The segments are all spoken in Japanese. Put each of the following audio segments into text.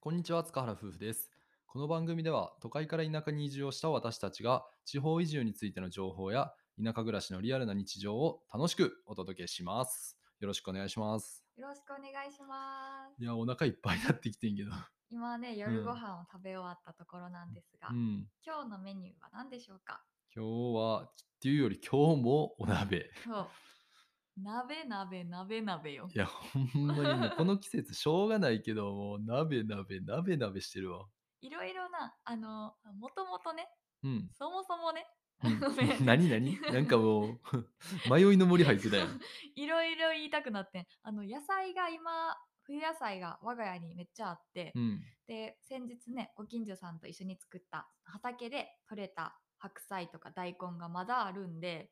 こんにちは、塚原夫婦です。この番組では都会から田舎に移住をした私たちが地方移住についての情報や田舎暮らしのリアルな日常を楽しくお届けします。よろしくお願いします。よろしくお願いします。いや、お腹いっぱいになってきてんけど。今ね、夜ご飯を食べ終わったところなんですが、うん。今日のメニューは何でしょうか？今日は、っていうより今日もお鍋。鍋鍋鍋鍋よい。や、ほんまにもうこの季節しょうがないけど、もう鍋鍋鍋鍋してるわ。いろいろな、あの、もともとね、うん。そもそもね、うん 何何？なんかもう 迷いの森入ってたやん。いろいろ言いたくなってん。あの、野菜が今、冬野菜が我が家にめっちゃあって、うん。で、先日ね、ご近所さんと一緒に作った畑で採れた白菜とか大根がまだあるんで、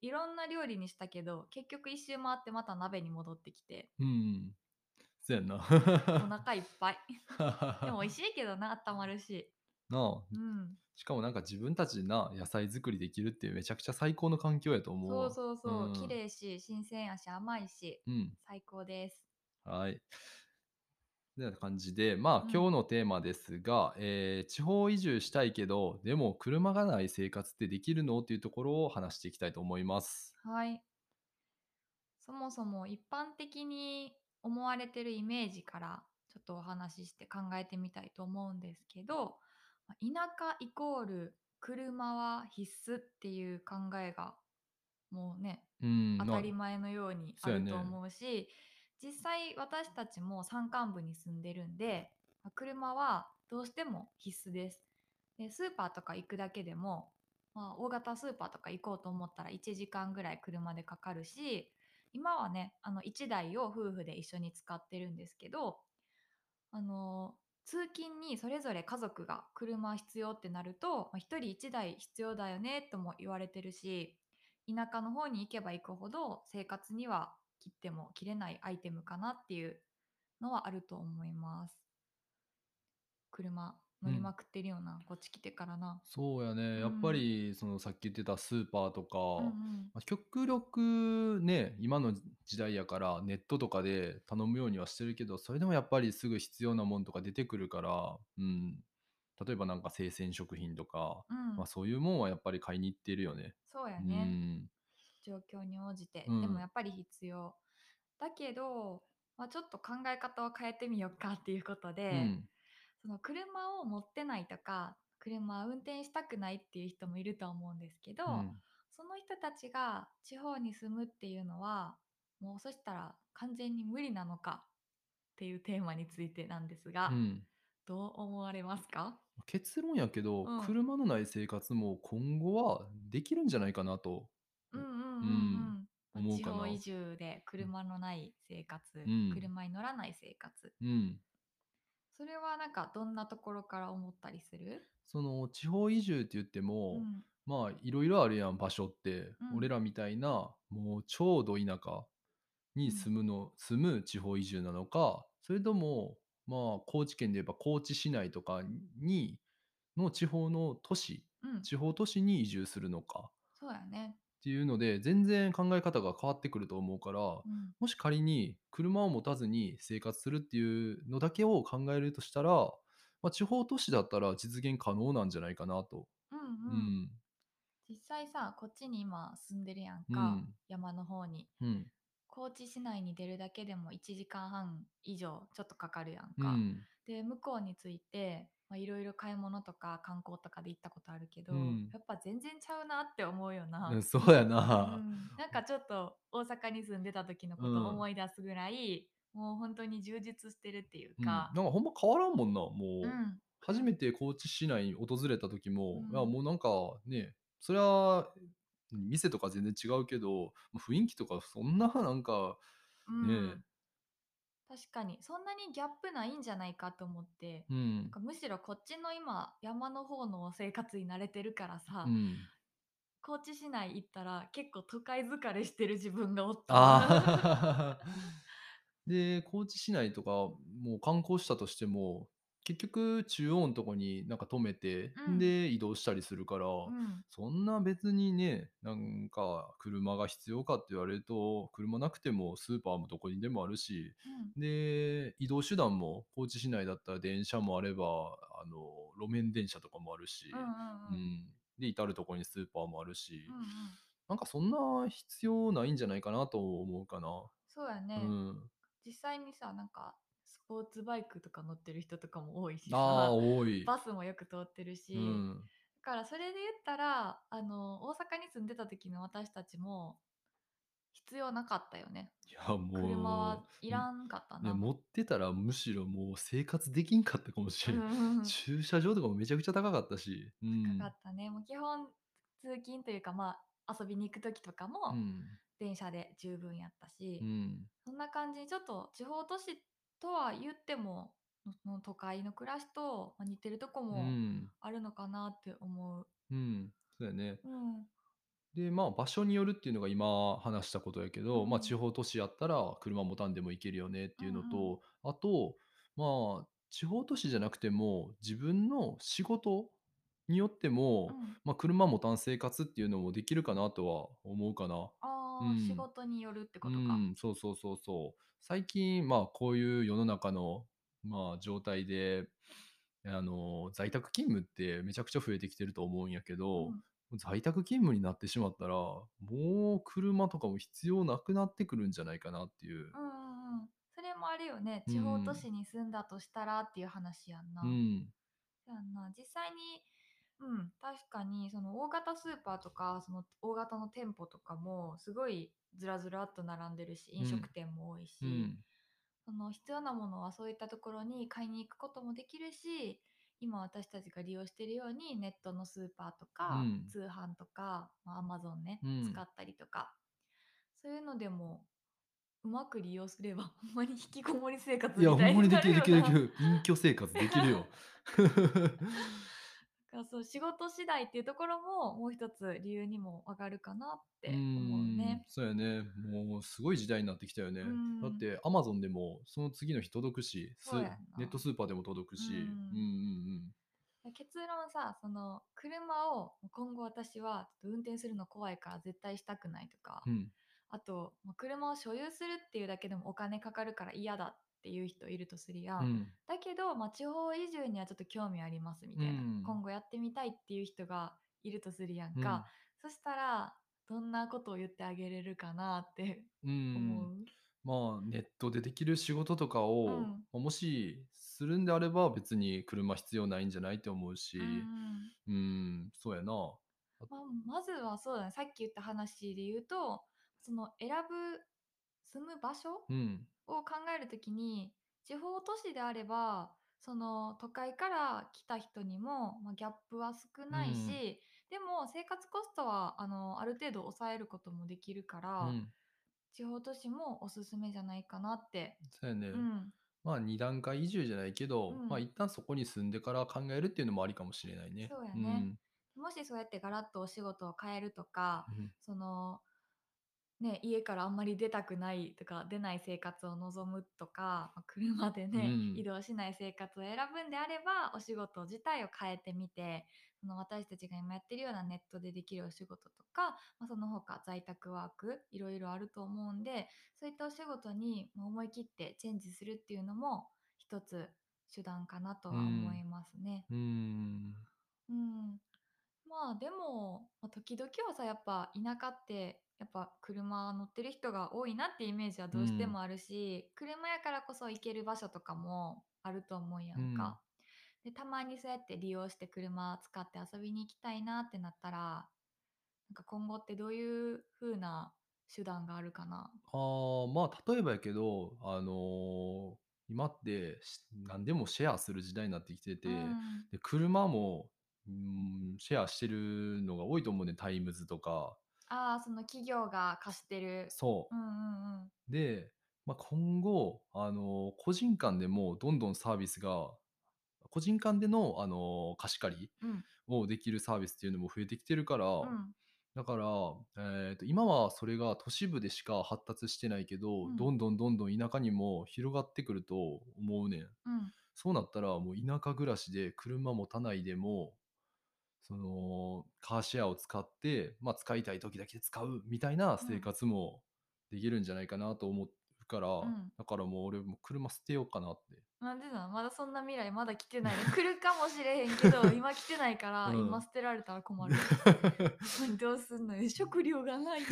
いろんな料理にしたけど、結局一周回ってまた鍋に戻ってきて、うん。そうやんな。お腹いっぱい。でも美味しいけどな、温まるし。なあ。うん。しかもなんか自分たちでな、野菜作りできるってめちゃくちゃ最高の環境やと思うそうわ。そうそう、ん綺麗し、新鮮やし、甘いし、うん。最高です。はい。てな感じで、まあ、うん今日のテーマですが、えー地方移住したいけど、でも車がない生活ってできるの？っていうところを話していきたいと思います。はい。そもそも一般的に思われてるイメージからちょっとお話しして考えてみたいと思うんですけど、まあ田舎イコール車は必須っていう考えがもうね、うん。当たりま前のようにあそうやねると思うし、実際私たちも山間部に住んでるんで、車はどうしても必須です。でスーパーとか行くだけでも、まあ、大型スーパーとか行こうと思ったら1時間ぐらい車でかかるし今はねあの1台を夫婦で一緒に使ってるんですけどあの通勤にそれぞれ家族が車必要ってなると、ま、1人1台必要だよねとも言われてるし田舎の方に行けば行くほど生活には切っても切れないアイテムかなっていうのはあると思います。車乗りまくってるような、こっち来てからな。そうやね。やっぱり、そのさっき言ってたスーパーとか、うんうんまあ極力ね、今の時代やからネットとかで頼むようにはしてるけど、それでもやっぱりすぐ必要なもんとか出てくるから、うん。例えばなんか生鮮食品とか、うんまあそういうもんはやっぱり買いに行ってるよね。うそうやね、ん。状況に応じて、うんでもやっぱり必要だけど、まあ、ちょっと考え方を変えてみようかっていうことで、うん。その車を持ってないとか車を運転したくないっていう人もいると思うんですけど、うんその人たちが地方に住むっていうのはもうそしたら完全に無理なのかっていうテーマについてなんですが、うん。どう思われますか？結論やけど、うん車のない生活も今後はできるんじゃないかなと。うんうんうんうん、地方移住で車のない生活、うん。車に乗らない生活。うん。それはなんかどんなところから思ったりする？その地方移住って言っても、うん。まあいろいろあるやん場所って、うん。俺らみたいなもうちょうど田舎に住むの、住む地方移住なのかそれともまあ高知県で言えば高知市内とかにの地方の都市うん。地方都市に移住するのか。そうやねっていうので全然考え方が変わってくると思うから、うん。もし仮に車を持たずに生活するっていうのだけを考えるとしたら、まあ、地方都市だったら実現可能なんじゃないかなと。うんううん、ん実際さこっちに今住んでるやんか、うん。山の方に。うん。高知市内に出るだけでも1時間半以上ちょっとかかるやんか、うん。で向こうに着いてまあいろいろ買い物とか観光とかで行ったことあるけど、うん。やっぱ全然ちゃうなって思うよな、うんそうやうな。ん、なんかちょっと大阪に住んでた時のことうん。を思い出すぐらい、もう本当に充実してるっていううん、なんか、かほんま変わらんもんなもう、うん。初めて高知市内に訪れた時も、うんいやもうなんかねそれは店とか全然違うけど雰囲気とかそんななんかうん。ね確かに。そんなにギャップないんじゃないかと思って、うなんんかむしろこっちの今山の方の生活に慣れてるからさ、うん。高知市内行ったら結構都会疲れしてる自分がおった。で高知市内とかもう観光したとしても結局中央のとこになんか止めて、うんで、移動したりするから、うんそんな別にね、なんか車が必要かって言われると、車なくてもスーパーもどこにでもあるし、うんで、移動手段も高知市内だったら電車もあれば、あの、路面電車とかもあるし、うん。で、至るところにスーパーもあるし、うんうんなんかそんな必要ないんじゃないかなと思うかな。そうやね、うん。実際にさなんかスポーツバイクとか乗ってる人とかも多いしあ多い。バスもよく通ってるし、うん。だからそれで言ったらあの大阪に住んでた時の私たちも必要なかったよねいや、もう、車はいらんかったな、ね、持ってたらむしろもう生活できんかったかもしれん。うんうんうん駐車場とかもめちゃくちゃ高かったし。うん。高かったねもう基本通勤というかまあ遊びに行く時とかうもん。電車で十分やったし、うん。そんな感じにちょっと地方都市とは言ってものの都会の暮らしとまあ似てるとこうもん。あるのかなって思う。うん。そうやね。うんで、まあ、場所によるっていうのが今話したことやけど、うんまあ、地方都市やったら車持たんでも行けるよねっていうのうんうんと、あと、まあ、地方都市じゃなくても、自分の仕事によっても、うんまあ、車持たん生活っていうのもできるかなとは思うかな。仕事によるってうことか。ん、そうそうそうそう。最近、まあ、こういう世の中の、まあ、状態で、あの、在宅勤務ってめちゃくちゃ増えてきてると思うんやけど、在宅勤務になってしまったら、もう車とかも必要なくなってくるんじゃないかなっていう。うんうんうんうん。それもあるよね。うん地方都市に住んだとしたらっていう話やんな。うん、そうやんな。実際に、うん、確かにその大型スーパーとかその大型の店舗とかもすごいずらずらっと並んでるし飲食店も多いし、うん、その必要なものはそういったところに買いに行くこともできるし今私たちが利用しているようにネットのスーパーとか、うん。通販とか、まあ、Amazon ね、うん。使ったりとかそういうのでもうまく利用すれば ほんまに引きこもり生活いや、ほんみたいにまにできる、なるよなできる、できる。隠居生活できるよ。だからそう仕事次第っていうところももう一つ理由にも上がるかなって思うね。そうやね。もうすごい時代になってきたよね。うんだって、アマゾンでもその次の日届くし、ネットスーパーでも届くし、うんうんうん結論さその車を今後私はちょっと運転するの怖いから絶対したくないとか、うん。うん。あと車を所有するっていうだけでもお金かかるから嫌だっていう人いるとするやん。うん。だけど、まあ、地方移住にはちょっと興味ありますみたいな、うん今後やってみたいっていう人がいるとするやんうんか、そしたらどんなことを言ってあげれるかなって うん思う。まあ、ネットでできる仕事とかを、うんまあもしするんであれば別に車必要ないんじゃないって思うし、うんうん、そうやな。まあ、まずはそうだねさっき言った話で言うとその選ぶ住む場所？うん、を考えるときに地方都市であればその都会から来た人にも、まあ、ギャップは少ないし、うんでも生活コストはあのある程度抑えることもできるから、うん、地方都市もおすすめじゃないかなって。そうやね。うんまあ、二段階移住じゃないけど、うんまあ、一旦そこに住んでから考えるっていうのもありかもしれないね。そうやねもしそうやってガラッとお仕事を変えるとか、うん。そのね、家からあんまり出たくないとか出ない生活を望むとかまあ車でね、うん移動しない生活を選ぶんであればお仕事自体を変えてみてその私たちが今やってるようなネットでできるお仕事とか、まあ、その他在宅ワークいろいろあると思うんでそういったお仕事にまあ思い切ってチェンジするっていうのも一つ手段かなとは思いますね。うん。うん、まあでも、まあ、時々はさやっぱ田舎ってやっぱ車乗ってる人が多いなってイメージはどうしてもあるし、車やからこそ行ける場所とかもあると思うやんか。でたまにそうやって利用して車使って遊びに行きたいなってなったらなんか今後ってどういう風な手段があるかな？ああ、まあ、例えばやけど、あのー今ってし何でもシェアする時代になってきてて、うん、で車も、うん、シェアしてるのが多いと思うね、タイムズとか。ああその企業が貸してる。そうう。んうんうんで、まあ、今後、あの、個人間でもどんどんサービスが、個人間での、あの、貸し借りうんをできるサービスっていうのも増えてきてるから、うんだから、えーと、今はそれが都市部でしか発達してないけど、うんどんどんどんどん田舎にも広がってくると思うねん。うんそうなったらもう田舎暮らしで車持たないでも、そのカーシェアを使って、まあ、使いたい時だけ使うみたいな生活もできるんじゃないかなと思うから、ん。だからもう俺もう車捨てようかなって。なんでなのまだそんな未来まだ来てないの来るかもしれへんけど今来てないから、うん。今捨てられたら困る。どうすんのよ。食料がないよ。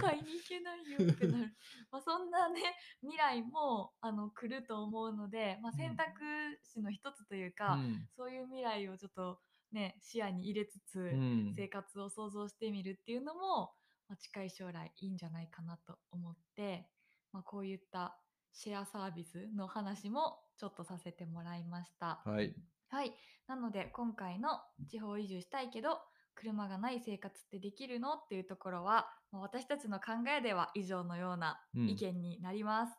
買いに行けないよってなる、まあ、そんなね未来もあの来ると思うので、まあ、うん。選択肢の一つといううか、ん。そういう未来をちょっとね視野に入れつつ、うん生活を想像してみるっていうのも、まあ、近い将来いいんじゃないかなと思って、まあ、こういったシェアサービスの話もちょっとさせてもらいました。はい。はい。なので今回の地方移住したいけど車がない生活ってできるの？っていうところは、まあ私たちの考えでは以上のようなうん意見になります。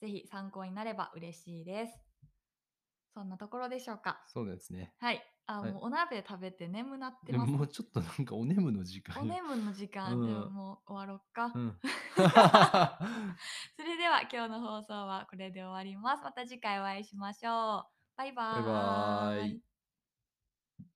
ぜひ参考になれば嬉しいです。そんなところでしょうか。そうですね。はい。あ、はいもうお鍋食べて眠なってでもます。もうちょっとなんかお眠の時間お 眠の時間、うんでももう終わろっか。うん。それでは今日の放送はこれで終わります。また次回お会いしましょう。バイバーバイバーイ